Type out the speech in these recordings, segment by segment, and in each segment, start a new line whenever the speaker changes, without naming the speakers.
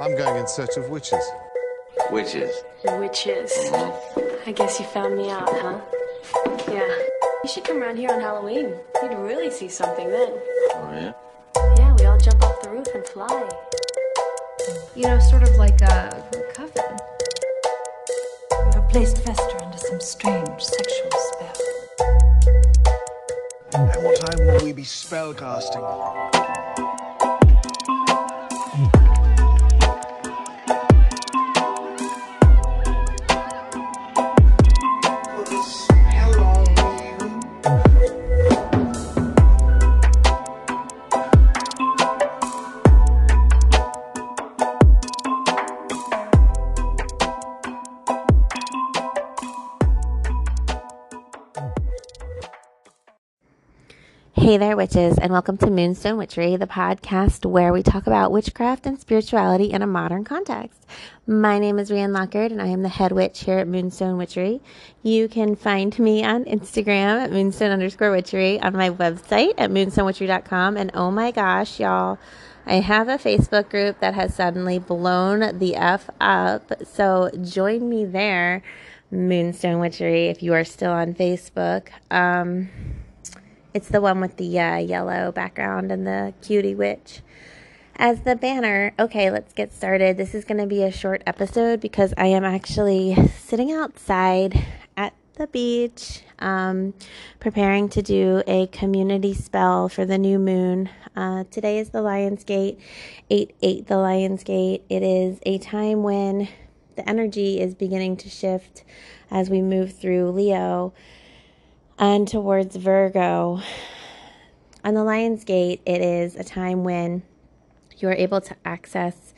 I'm going in search of witches.
Witches.
Witches. I guess you found me out, huh? Yeah. You should come around here on Halloween. You'd really see something then.
Oh, yeah?
Yeah, we all jump off the roof and fly.
You know, sort of like a coven.
You have placed Fester under some strange sexual spell.
And what time will we be spellcasting?
Hey there, witches, and welcome to Moonstone Witchery, the podcast where we talk about witchcraft and spirituality in a modern context. My name is Rianne Lockard, and I am the head witch here at Moonstone Witchery. You can find me on Instagram at moonstone underscore witchery, on my website at moonstonewitchery.com, and oh my gosh, y'all, I have a Facebook group that has suddenly blown the F up, so join me there, Moonstone Witchery, if you are still on Facebook. Um, it's the one with the uh, yellow background and the cutie witch as the banner. Okay, let's get started. This is going to be a short episode because I am actually sitting outside at the beach, um, preparing to do a community spell for the new moon. Uh, today is the Lion's Gate, 8 8 the Lion's Gate. It is a time when the energy is beginning to shift as we move through Leo and towards Virgo. On the Lion's Gate, it is a time when you are able to access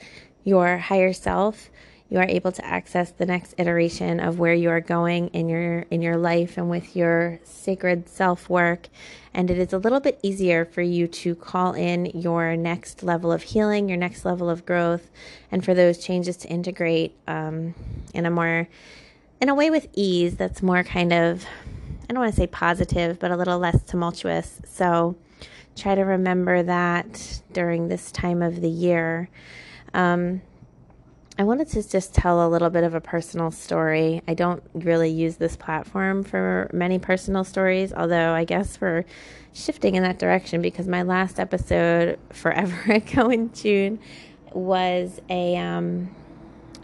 your higher self. You are able to access the next iteration of where you are going in your in your life and with your sacred self work. And it is a little bit easier for you to call in your next level of healing, your next level of growth, and for those changes to integrate um, in a more in a way with ease that's more kind of I don't want to say positive, but a little less tumultuous. So try to remember that during this time of the year. Um, I wanted to just tell a little bit of a personal story. I don't really use this platform for many personal stories, although I guess we're shifting in that direction because my last episode, forever ago in June, was a um,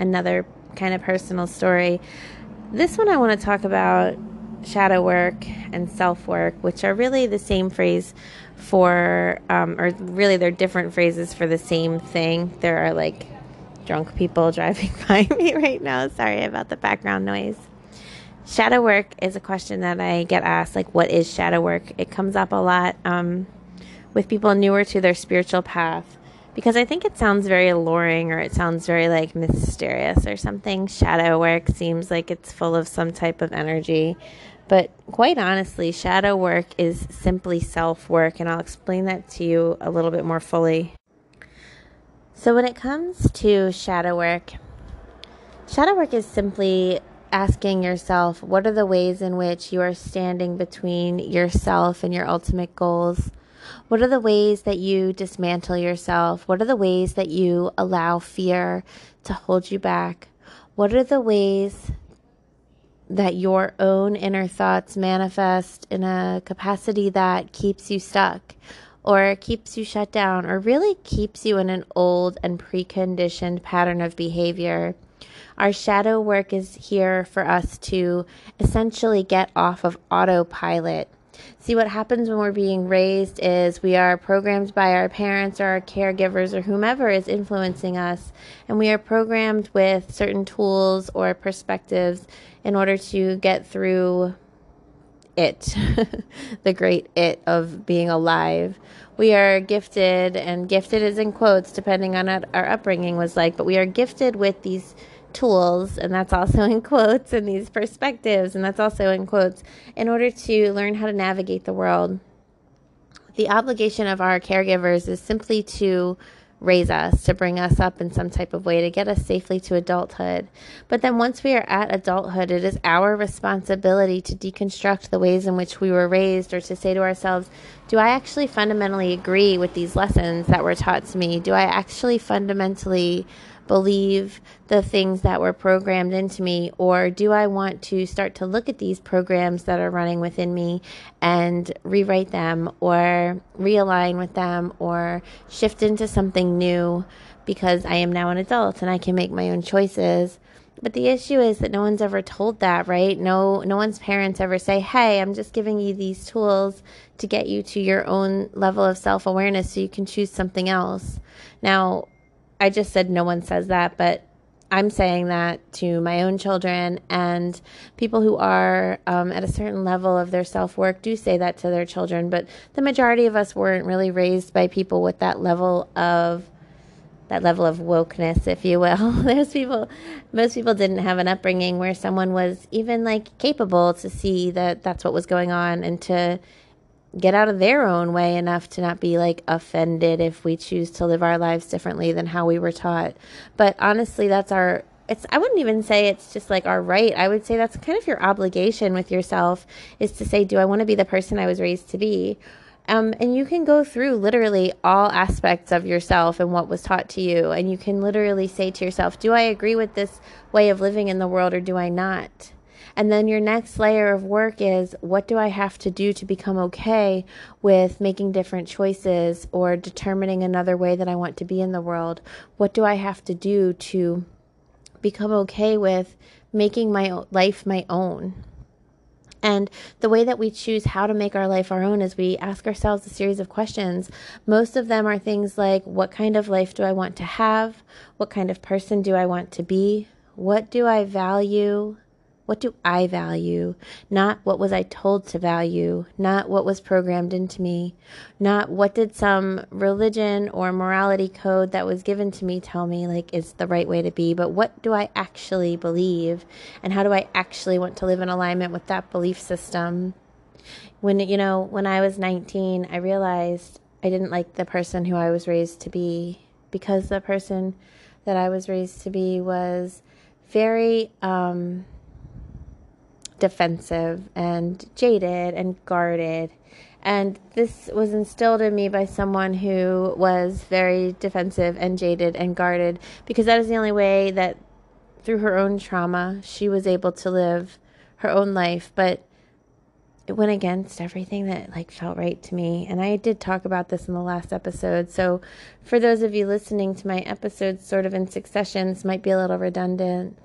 another kind of personal story. This one I want to talk about shadow work and self work, which are really the same phrase for, um, or really they're different phrases for the same thing. There are like drunk people driving by me right now. Sorry about the background noise. Shadow work is a question that I get asked like, what is shadow work? It comes up a lot um, with people newer to their spiritual path because I think it sounds very alluring or it sounds very like mysterious or something. Shadow work seems like it's full of some type of energy. But quite honestly, shadow work is simply self work, and I'll explain that to you a little bit more fully. So, when it comes to shadow work, shadow work is simply asking yourself what are the ways in which you are standing between yourself and your ultimate goals? What are the ways that you dismantle yourself? What are the ways that you allow fear to hold you back? What are the ways that your own inner thoughts manifest in a capacity that keeps you stuck or keeps you shut down or really keeps you in an old and preconditioned pattern of behavior? Our shadow work is here for us to essentially get off of autopilot See, what happens when we're being raised is we are programmed by our parents or our caregivers or whomever is influencing us, and we are programmed with certain tools or perspectives in order to get through it, the great it of being alive. We are gifted, and gifted is in quotes depending on what our upbringing was like, but we are gifted with these tools, and that's also in quotes, and these perspectives, and that's also in quotes, in order to learn how to navigate the world. The obligation of our caregivers is simply to raise us, to bring us up in some type of way, to get us safely to adulthood. But then once we are at adulthood, it is our responsibility to deconstruct the ways in which we were raised or to say to ourselves, do I actually fundamentally agree with these lessons that were taught to me? Do I actually fundamentally believe the things that were programmed into me, or do I want to start to look at these programs that are running within me and rewrite them, or realign with them, or shift into something new because I am now an adult and I can make my own choices? But the issue is that no one's ever told that, right? No no one's parents ever say, "Hey, I'm just giving you these tools to get you to your own level of self-awareness so you can choose something else." Now, I just said no one says that, but I'm saying that to my own children and people who are um, at a certain level of their self work do say that to their children. But the majority of us weren't really raised by people with that level of that level of wokeness, if you will. There's people, most people didn't have an upbringing where someone was even like capable to see that that's what was going on and to get out of their own way enough to not be like offended if we choose to live our lives differently than how we were taught. But honestly, that's our it's I wouldn't even say it's just like our right. I would say that's kind of your obligation with yourself is to say, do I want to be the person I was raised to be? Um, and you can go through literally all aspects of yourself and what was taught to you. And you can literally say to yourself, do I agree with this way of living in the world or do I not? And then your next layer of work is what do I have to do to become okay with making different choices or determining another way that I want to be in the world? What do I have to do to become okay with making my life my own? And the way that we choose how to make our life our own is we ask ourselves a series of questions. Most of them are things like what kind of life do I want to have? What kind of person do I want to be? What do I value? What do I value? Not what was I told to value, not what was programmed into me, not what did some religion or morality code that was given to me tell me like is the right way to be, but what do I actually believe and how do I actually want to live in alignment with that belief system? When you know, when I was 19, I realized I didn't like the person who I was raised to be because the person that I was raised to be was very um, defensive and jaded and guarded. And this was instilled in me by someone who was very defensive and jaded and guarded because that is the only way that through her own trauma she was able to live her own life. But it went against everything that like felt right to me. And I did talk about this in the last episode. So for those of you listening to my episodes sort of in succession, this might be a little redundant.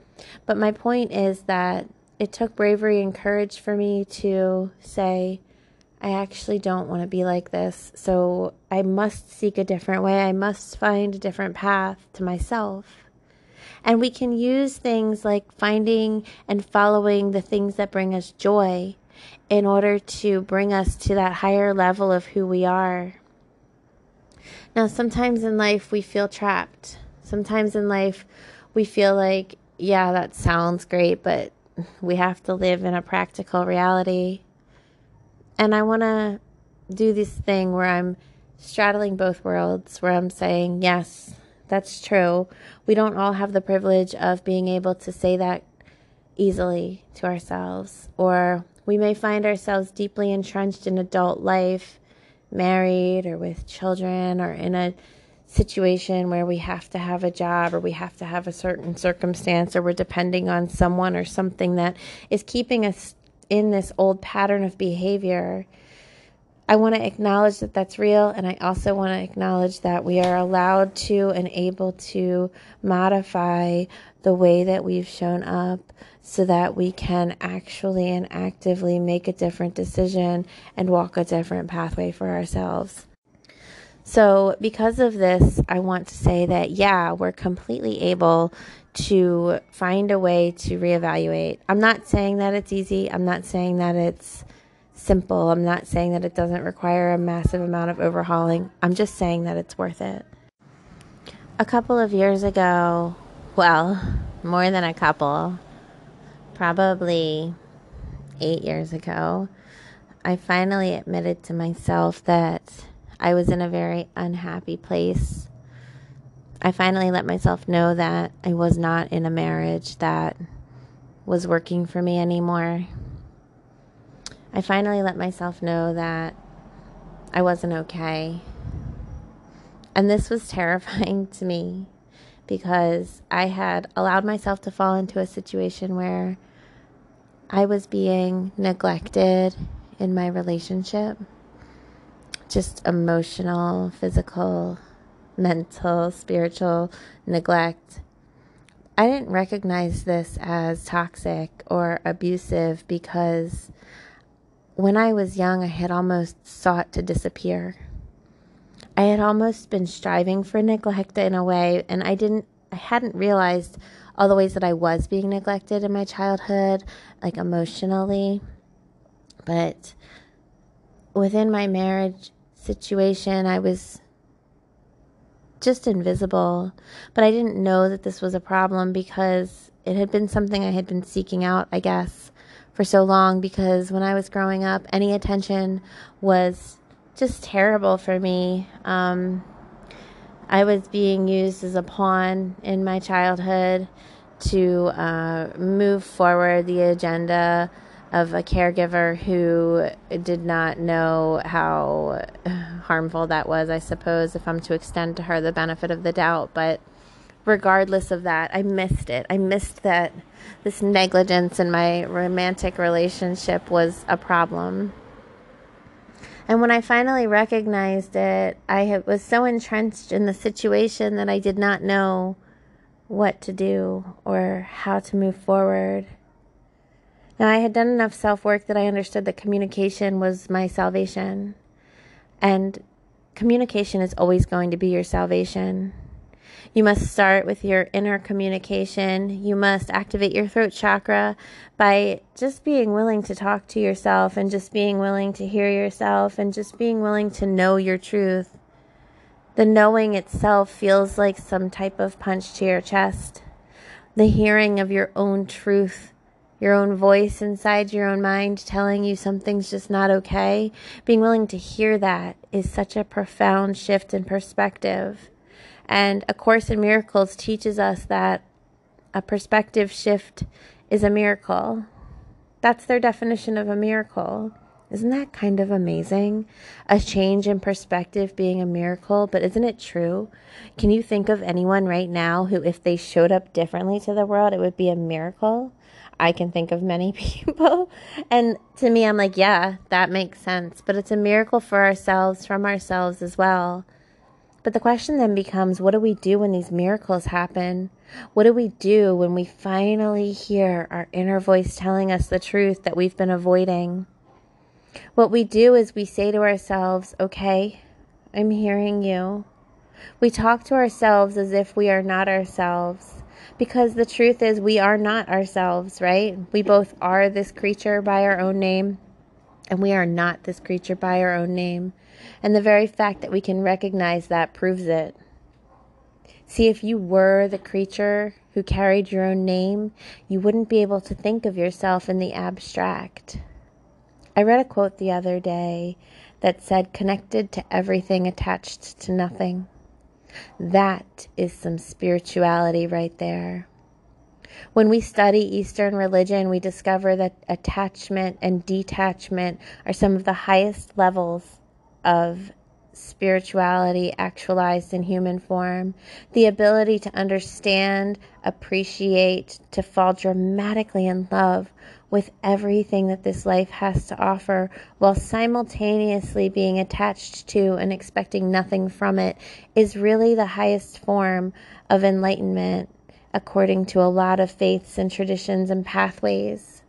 But my point is that it took bravery and courage for me to say, I actually don't want to be like this. So I must seek a different way. I must find a different path to myself. And we can use things like finding and following the things that bring us joy in order to bring us to that higher level of who we are. Now, sometimes in life we feel trapped. Sometimes in life we feel like, yeah, that sounds great, but we have to live in a practical reality. And I want to do this thing where I'm straddling both worlds, where I'm saying, yes, that's true. We don't all have the privilege of being able to say that easily to ourselves. Or we may find ourselves deeply entrenched in adult life, married or with children, or in a situation where we have to have a job or we have to have a certain circumstance or we're depending on someone or something that is keeping us in this old pattern of behavior. I want to acknowledge that that's real, and I also want to acknowledge that we are allowed to and able to modify the way that we've shown up so that we can actually and actively make a different decision and walk a different pathway for ourselves. So, because of this, I want to say that, yeah, we're completely able to find a way to reevaluate. I'm not saying that it's easy. I'm not saying that it's simple. I'm not saying that it doesn't require a massive amount of overhauling. I'm just saying that it's worth it. A couple of years ago, well, more than a couple, probably eight years ago, I finally admitted to myself that I was in a very unhappy place I finally let myself know that I was not in a marriage that was working for me anymore. I finally let myself know that I wasn't okay. And this was terrifying to me because I had allowed myself to fall into a situation where I was being neglected in my relationship. Just emotional, physical, mental, spiritual neglect. I didn't recognize this as toxic or abusive because when I was young, I had almost sought to disappear. I had almost been striving for neglect in a way, and I didn't, I hadn't realized all the ways that I was being neglected in my childhood, like emotionally. But within my marriage situation, I was just invisible. But I didn't know that this was a problem because it had been something I had been seeking out, I guess, for so long. Because when I was growing up, any attention was just terrible for me. Um, I was being used as a pawn in my childhood to uh, move forward the agenda of a caregiver who did not know how harmful that was, I suppose, if I'm to extend to her the benefit of the doubt. But regardless of that, I missed it. I missed that this negligence in my romantic relationship was a problem. And when I finally recognized it, I was so entrenched in the situation that I did not know what to do or how to move forward. Now, I had done enough self work that I understood that communication was my salvation. And communication is always going to be your salvation. You must start with your inner communication. You must activate your throat chakra by just being willing to talk to yourself and just being willing to hear yourself and just being willing to know your truth. The knowing itself feels like some type of punch to your chest. The hearing of your own truth, your own voice inside your own mind telling you something's just not okay, being willing to hear that is such a profound shift in perspective. And A Course in Miracles teaches us that a perspective shift is a miracle. That's their definition of a miracle. Isn't that kind of amazing? A change in perspective being a miracle, but isn't it true? Can you think of anyone right now who, if they showed up differently to the world, it would be a miracle? I can think of many people. And to me, I'm like, yeah, that makes sense. But it's a miracle for ourselves, from ourselves as well. But the question then becomes what do we do when these miracles happen? What do we do when we finally hear our inner voice telling us the truth that we've been avoiding? What we do is we say to ourselves, okay, I'm hearing you. We talk to ourselves as if we are not ourselves. Because the truth is, we are not ourselves, right? We both are this creature by our own name, and we are not this creature by our own name. And the very fact that we can recognize that proves it. See, if you were the creature who carried your own name, you wouldn't be able to think of yourself in the abstract. I read a quote the other day that said, connected to everything, attached to nothing. That is some spirituality right there. When we study Eastern religion, we discover that attachment and detachment are some of the highest levels of spirituality actualized in human form, the ability to understand, appreciate, to fall dramatically in love with everything that this life has to offer while simultaneously being attached to and expecting nothing from it is really the highest form of enlightenment according to a lot of faiths and traditions and pathways.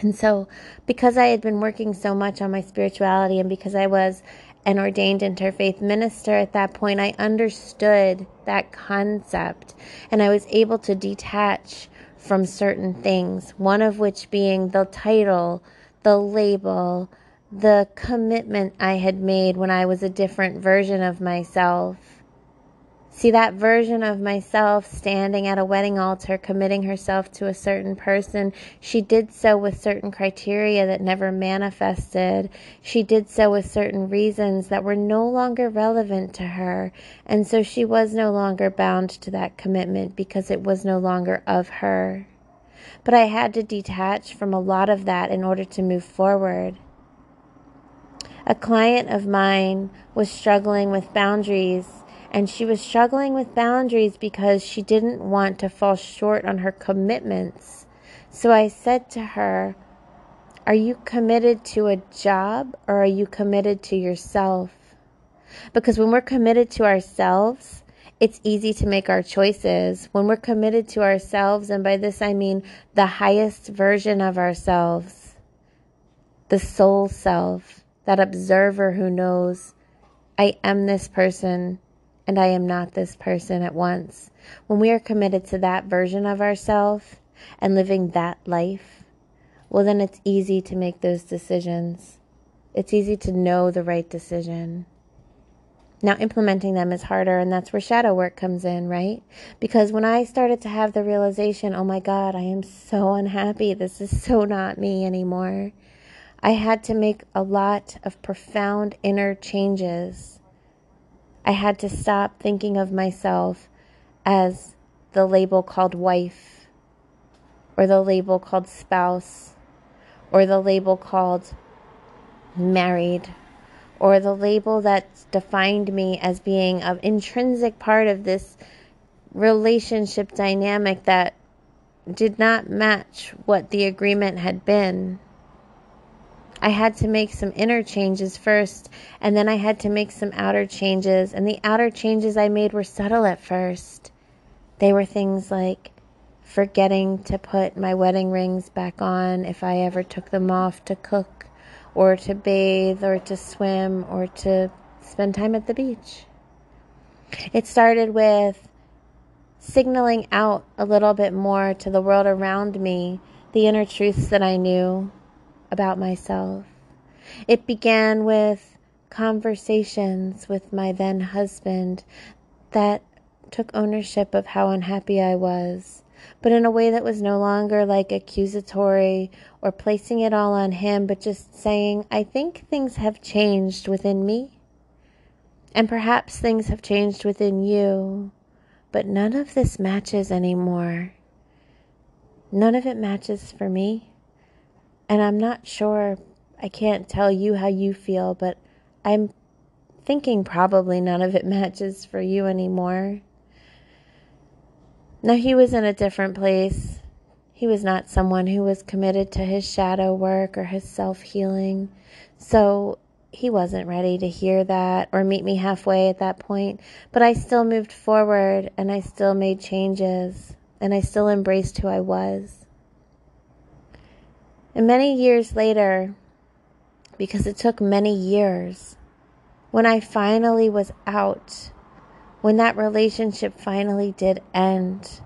And so, because I had been working so much on my spirituality and because I was an ordained interfaith minister at that point, I understood that concept and I was able to detach from certain things, one of which being the title, the label, the commitment I had made when I was a different version of myself. See, that version of myself standing at a wedding altar, committing herself to a certain person, she did so with certain criteria that never manifested. She did so with certain reasons that were no longer relevant to her. And so she was no longer bound to that commitment because it was no longer of her. But I had to detach from a lot of that in order to move forward. A client of mine was struggling with boundaries and she was struggling with boundaries because she didn't want to fall short on her commitments. So I said to her, Are you committed to a job or are you committed to yourself? Because when we're committed to ourselves, it's easy to make our choices. When we're committed to ourselves, and by this I mean the highest version of ourselves, the soul self, that observer who knows, I am this person and I am not this person at once. When we are committed to that version of ourselves and living that life, well, then it's easy to make those decisions. It's easy to know the right decision. Now, implementing them is harder, and that's where shadow work comes in, right? Because when I started to have the realization, oh my God, I am so unhappy, this is so not me anymore, I had to make a lot of profound inner changes I had to stop thinking of myself as the label called wife, or the label called spouse, or the label called married, or the label that defined me as being an intrinsic part of this relationship dynamic that did not match what the agreement had been. I had to make some inner changes first, and then I had to make some outer changes. And the outer changes I made were subtle at first. They were things like forgetting to put my wedding rings back on if I ever took them off to cook, or to bathe, or to swim, or to spend time at the beach. It started with signaling out a little bit more to the world around me the inner truths that I knew about myself. It began with conversations with my then husband that took ownership of how unhappy I was, but in a way that was no longer like accusatory or placing it all on him, but just saying, I think things have changed within me. And perhaps things have changed within you, but none of this matches anymore. None of it matches for me. And I'm not sure, I can't tell you how you feel, but I'm thinking probably none of it matches for you anymore. Now, he was in a different place. He was not someone who was committed to his shadow work or his self healing. So he wasn't ready to hear that or meet me halfway at that point. But I still moved forward and I still made changes and I still embraced who I was. And many years later, because it took many years, when I finally was out, when that relationship finally did end,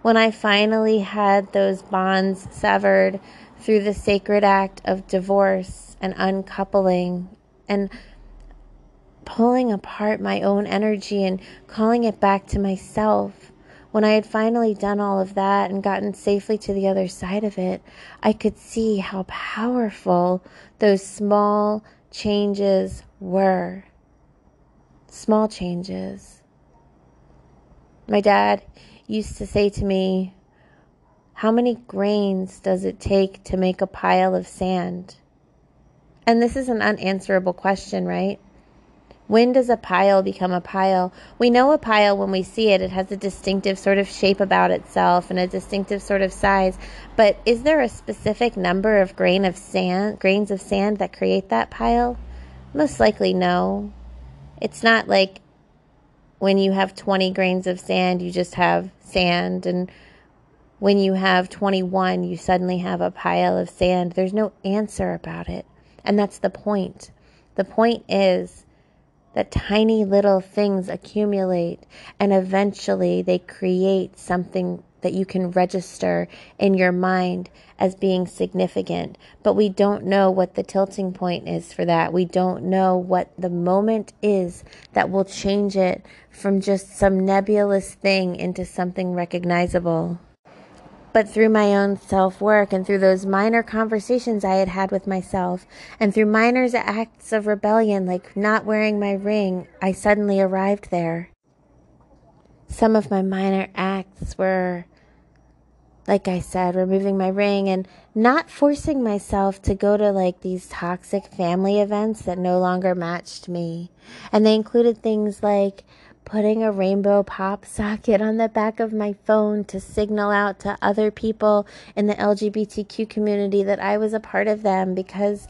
when I finally had those bonds severed through the sacred act of divorce and uncoupling and pulling apart my own energy and calling it back to myself, when I had finally done all of that and gotten safely to the other side of it, I could see how powerful those small changes were. Small changes. My dad used to say to me, How many grains does it take to make a pile of sand? And this is an unanswerable question, right? When does a pile become a pile? We know a pile when we see it. It has a distinctive sort of shape about itself and a distinctive sort of size. But is there a specific number of grain of sand, grains of sand that create that pile? Most likely no. It's not like when you have 20 grains of sand, you just have sand and when you have 21, you suddenly have a pile of sand. There's no answer about it. And that's the point. The point is that tiny little things accumulate and eventually they create something that you can register in your mind as being significant. But we don't know what the tilting point is for that. We don't know what the moment is that will change it from just some nebulous thing into something recognizable. But through my own self work and through those minor conversations I had had with myself, and through minor acts of rebellion like not wearing my ring, I suddenly arrived there. Some of my minor acts were, like I said, removing my ring and not forcing myself to go to like these toxic family events that no longer matched me. And they included things like putting a rainbow pop socket on the back of my phone to signal out to other people in the LGBTQ community that I was a part of them because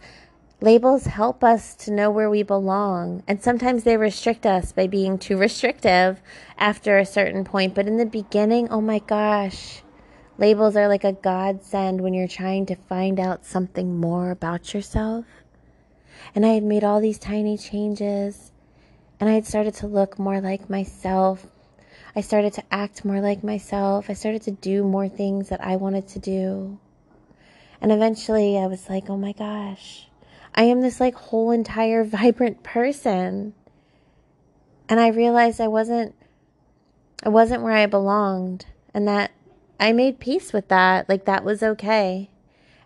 labels help us to know where we belong. And sometimes they restrict us by being too restrictive after a certain point. But in the beginning, oh my gosh, labels are like a godsend when you're trying to find out something more about yourself. And I had made all these tiny changes and I had started to look more like myself. I started to act more like myself. I started to do more things that I wanted to do. And eventually I was like, oh my gosh, I am this like whole entire vibrant person. And I realized I wasn't, I wasn't where I belonged and that I made peace with that. Like that was okay.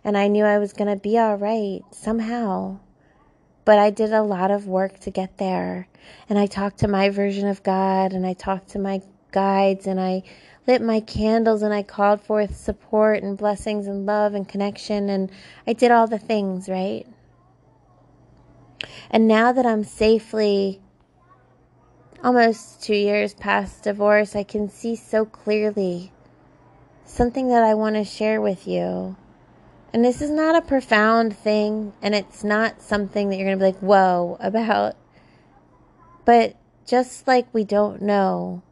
And I knew I was going to be all right somehow. But I did a lot of work to get there. And I talked to my version of God and I talked to my guides and I lit my candles and I called forth support and blessings and love and connection and I did all the things, right? And now that I'm safely almost two years past divorce, I can see so clearly something that I want to share with you. And this is not a profound thing, and it's not something that you're going to be like, whoa, about. But just like we don't know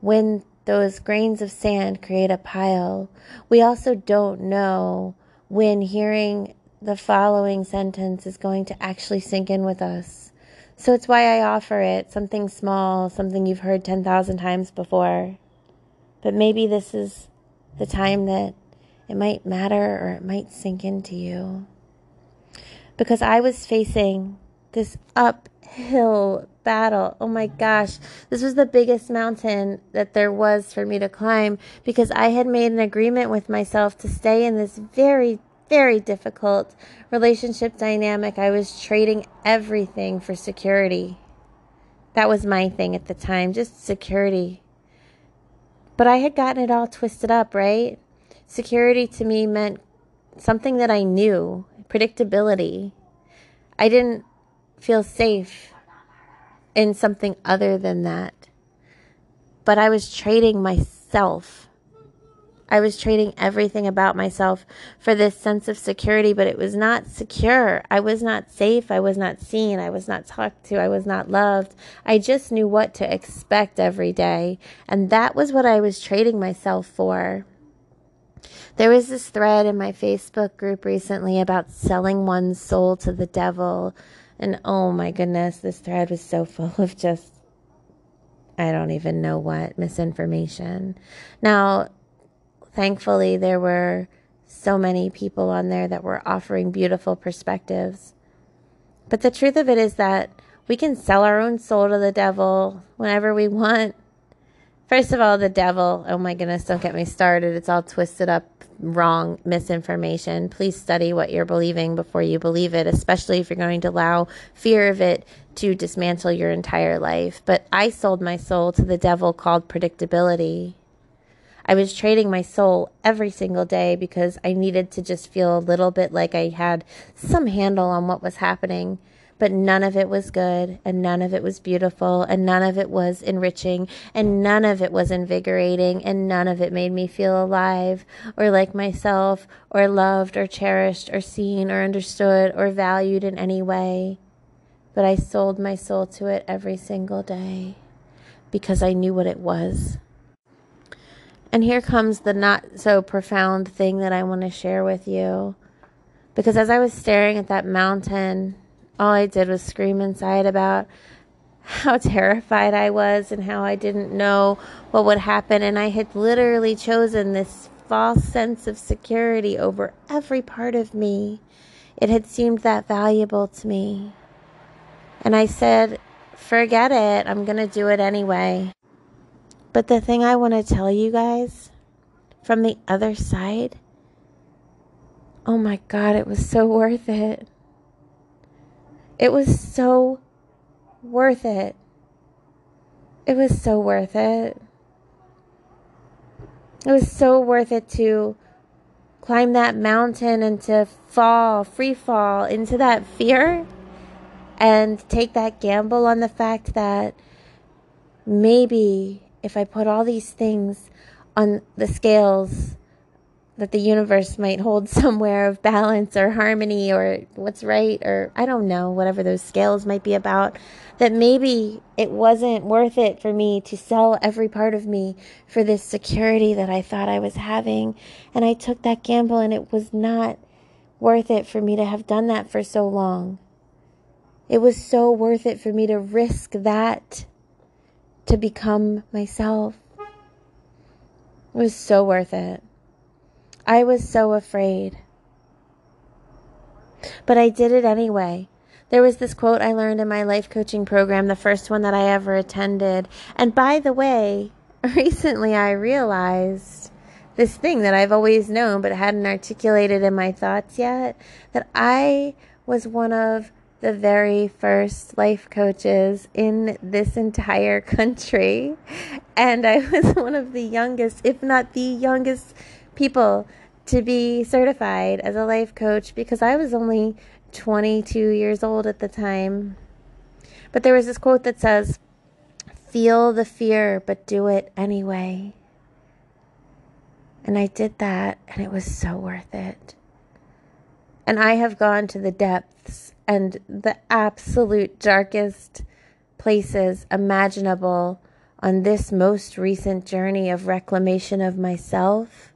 when those grains of sand create a pile, we also don't know when hearing the following sentence is going to actually sink in with us. So it's why I offer it something small, something you've heard 10,000 times before. But maybe this is the time that it might matter or it might sink into you. Because I was facing this uphill battle. Oh my gosh, this was the biggest mountain that there was for me to climb because I had made an agreement with myself to stay in this very, very difficult relationship dynamic. I was trading everything for security. That was my thing at the time, just security. But I had gotten it all twisted up, right? Security to me meant something that I knew, predictability. I didn't feel safe in something other than that. But I was trading myself. I was trading everything about myself for this sense of security, but it was not secure. I was not safe. I was not seen. I was not talked to. I was not loved. I just knew what to expect every day. And that was what I was trading myself for. There was this thread in my Facebook group recently about selling one's soul to the devil. And oh my goodness, this thread was so full of just, I don't even know what, misinformation. Now, thankfully, there were so many people on there that were offering beautiful perspectives. But the truth of it is that we can sell our own soul to the devil whenever we want. First of all, the devil, oh my goodness, don't get me started. It's all twisted up, wrong, misinformation. Please study what you're believing before you believe it, especially if you're going to allow fear of it to dismantle your entire life. But I sold my soul to the devil called predictability. I was trading my soul every single day because I needed to just feel a little bit like I had some handle on what was happening but none of it was good and none of it was beautiful and none of it was enriching and none of it was invigorating and none of it made me feel alive or like myself or loved or cherished or seen or understood or valued in any way. But I sold my soul to it every single day because I knew what it was. And here comes the not so profound thing that I want to share with you. Because as I was staring at that mountain all I did was scream inside about how terrified I was and how I didn't know what would happen. And I had literally chosen this false sense of security over every part of me. It had seemed that valuable to me. And I said, forget it. I'm going to do it anyway. But the thing I want to tell you guys from the other side, oh my God, it was so worth it. It was so worth it. It was so worth it. It was so worth it to climb that mountain and to fall, free fall into that fear and take that gamble on the fact that maybe if I put all these things on the scales that the universe might hold somewhere of balance or harmony or what's right or I don't know, whatever those scales might be about, that maybe it wasn't worth it for me to sell every part of me for this security that I thought I was having. And I took that gamble and it was not worth it for me to have done that for so long. It was so worth it for me to risk that to become myself. It was so worth it. I was so afraid. But I did it anyway. There was this quote I learned in my life coaching program, the first one that I ever attended. And by the way, recently I realized this thing that I've always known but hadn't articulated in my thoughts yet that I was one of the very first life coaches in this entire country. And I was one of the youngest, if not the youngest, people to be certified as a life coach because I was only 22 years old at the time. But there was this quote that says, Feel the fear, but do it anyway. And I did that, and it was so worth it. And I have gone to the depths and the absolute darkest places imaginable on this most recent journey of reclamation of myself.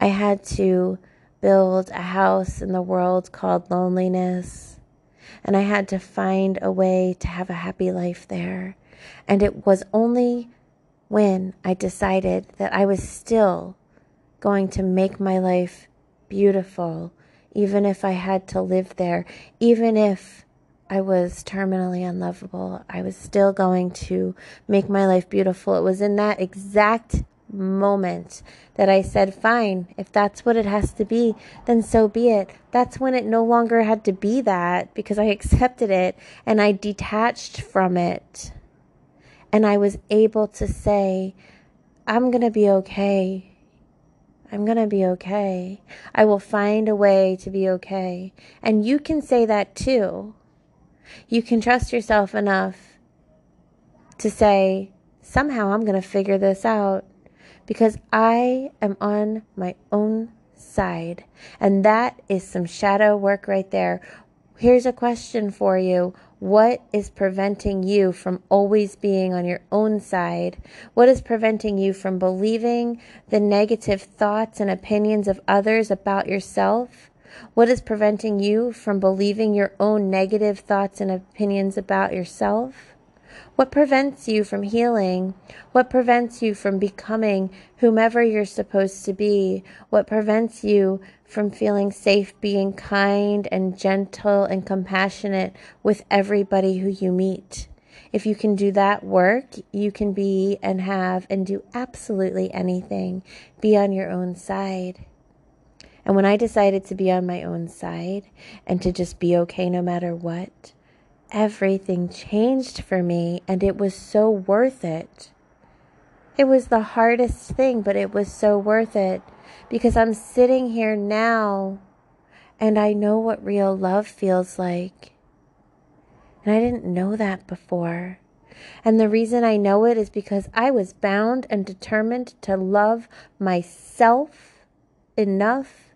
I had to build a house in the world called loneliness, and I had to find a way to have a happy life there. And it was only when I decided that I was still going to make my life beautiful, even if I had to live there, even if I was terminally unlovable, I was still going to make my life beautiful. It was in that exact moment that I said, fine, if that's what it has to be, then so be it. That's when it no longer had to be that because I accepted it and I detached from it. And I was able to say, I'm going to be okay. I'm going to be okay. I will find a way to be okay. And you can say that too. You can trust yourself enough to say, somehow I'm going to figure this out because I am on my own side. And that is some shadow work right there. Here's a question for you. What is preventing you from always being on your own side? What is preventing you from believing the negative thoughts and opinions of others about yourself? What is preventing you from believing your own negative thoughts and opinions about yourself? What prevents you from healing? What prevents you from becoming whomever you're supposed to be? What prevents you from feeling safe, being kind and gentle and compassionate with everybody who you meet? If you can do that work, you can be and have and do absolutely anything. Be on your own side. And when I decided to be on my own side and to just be okay no matter what, everything changed for me and it was so worth it. It was the hardest thing, but it was so worth it because I'm sitting here now and I know what real love feels like. And I didn't know that before. And the reason I know it is because I was bound and determined to love myself enough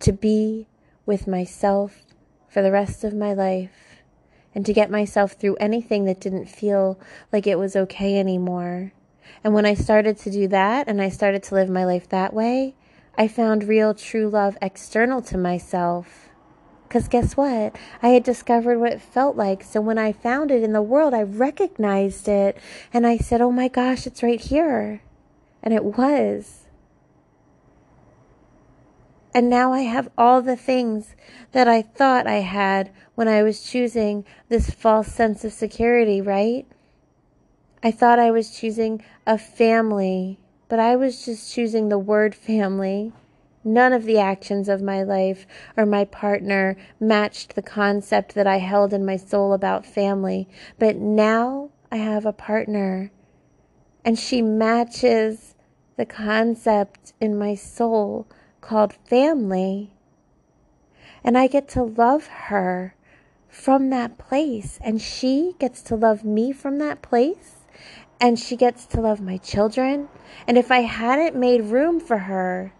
to be with myself for the rest of my life and to get myself through anything that didn't feel like it was okay anymore. And when I started to do that and I started to live my life that way, I found real true love external to myself Because guess what? I had discovered what it felt like. So when I found it in the world, I recognized it and I said, oh my gosh, it's right here. And it was. And now I have all the things that I thought I had when I was choosing this false sense of security, right? I thought I was choosing a family, but I was just choosing the word family. None of the actions of my life or my partner matched the concept that I held in my soul about family. But now I have a partner and she matches the concept in my soul called family. And I get to love her from that place. And she gets to love me from that place. And she gets to love my children. And if I hadn't made room for her,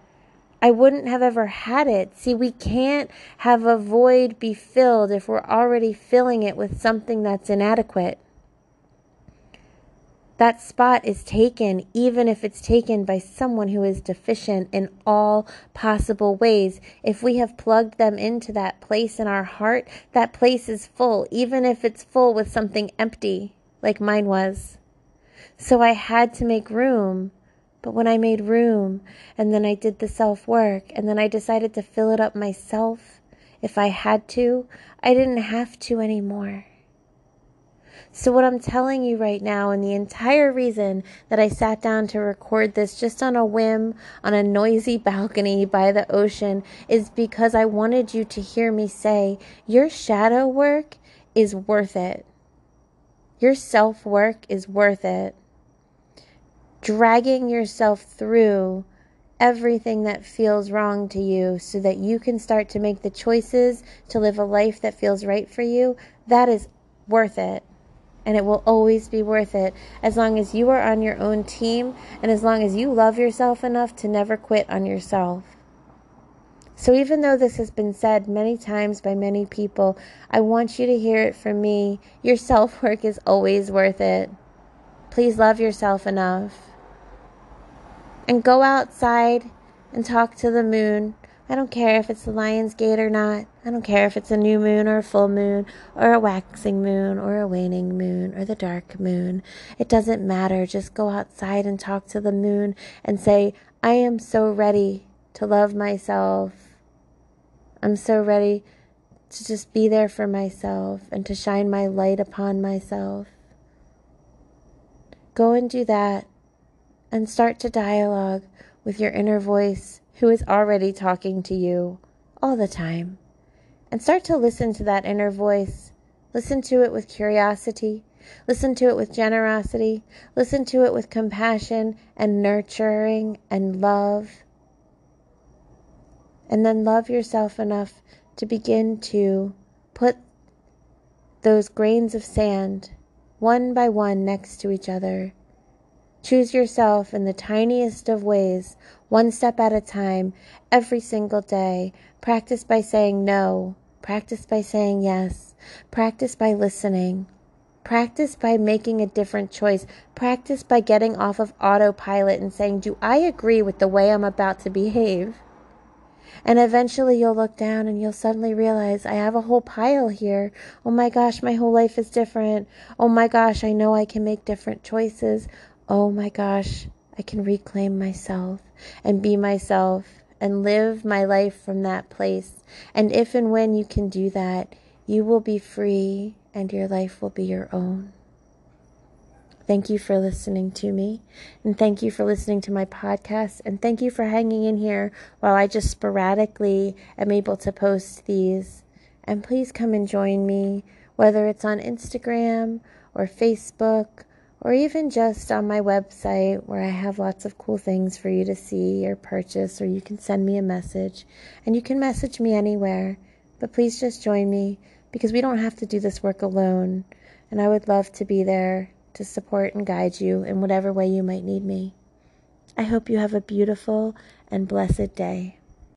I wouldn't have ever had it. See, we can't have a void be filled if we're already filling it with something that's inadequate. That spot is taken, even if it's taken by someone who is deficient in all possible ways. If we have plugged them into that place in our heart, that place is full, even if it's full with something empty, like mine was. So I had to make room but when I made room and then I did the self work and then I decided to fill it up myself, if I had to, I didn't have to anymore. So, what I'm telling you right now, and the entire reason that I sat down to record this just on a whim on a noisy balcony by the ocean, is because I wanted you to hear me say, Your shadow work is worth it. Your self work is worth it dragging yourself through everything that feels wrong to you so that you can start to make the choices to live a life that feels right for you, that is worth it. And it will always be worth it as long as you are on your own team and as long as you love yourself enough to never quit on yourself. So, even though this has been said many times by many people, I want you to hear it from me. Your self work is always worth it. Please love yourself enough and go outside and talk to the moon. I don't care if it's the lion's gate or not. I don't care if it's a new moon or a full moon or a waxing moon or a waning moon or the dark moon. It doesn't matter. Just go outside and talk to the moon and say, I am so ready to love myself. I'm so ready to just be there for myself and to shine my light upon myself. Go and do that and start to dialogue with your inner voice who is already talking to you all the time. And start to listen to that inner voice. Listen to it with curiosity. Listen to it with generosity. Listen to it with compassion and nurturing and love. And then love yourself enough to begin to put those grains of sand one by one next to each other Choose yourself in the tiniest of ways, one step at a time, every single day. Practice by saying no. Practice by saying yes. Practice by listening. Practice by making a different choice. Practice by getting off of autopilot and saying, Do I agree with the way I'm about to behave? And eventually you'll look down and you'll suddenly realize, I have a whole pile here. Oh my gosh, my whole life is different. Oh my gosh, I know I can make different choices oh my gosh, I can reclaim myself and be myself and live my life from that place. And if and when you can do that, you will be free and your life will be your own. Thank you for listening to me. And thank you for listening to my podcast. And thank you for hanging in here while I just sporadically am able to post these. And please come and join me, whether it's on Instagram or Facebook or even just on my website where I have lots of cool things for you to see or purchase, or you can send me a message. And you can message me anywhere, but please just join me because we don't have to do this work alone. And I would love to be there to support and guide you in whatever way you might need me. I hope you have a beautiful and blessed day.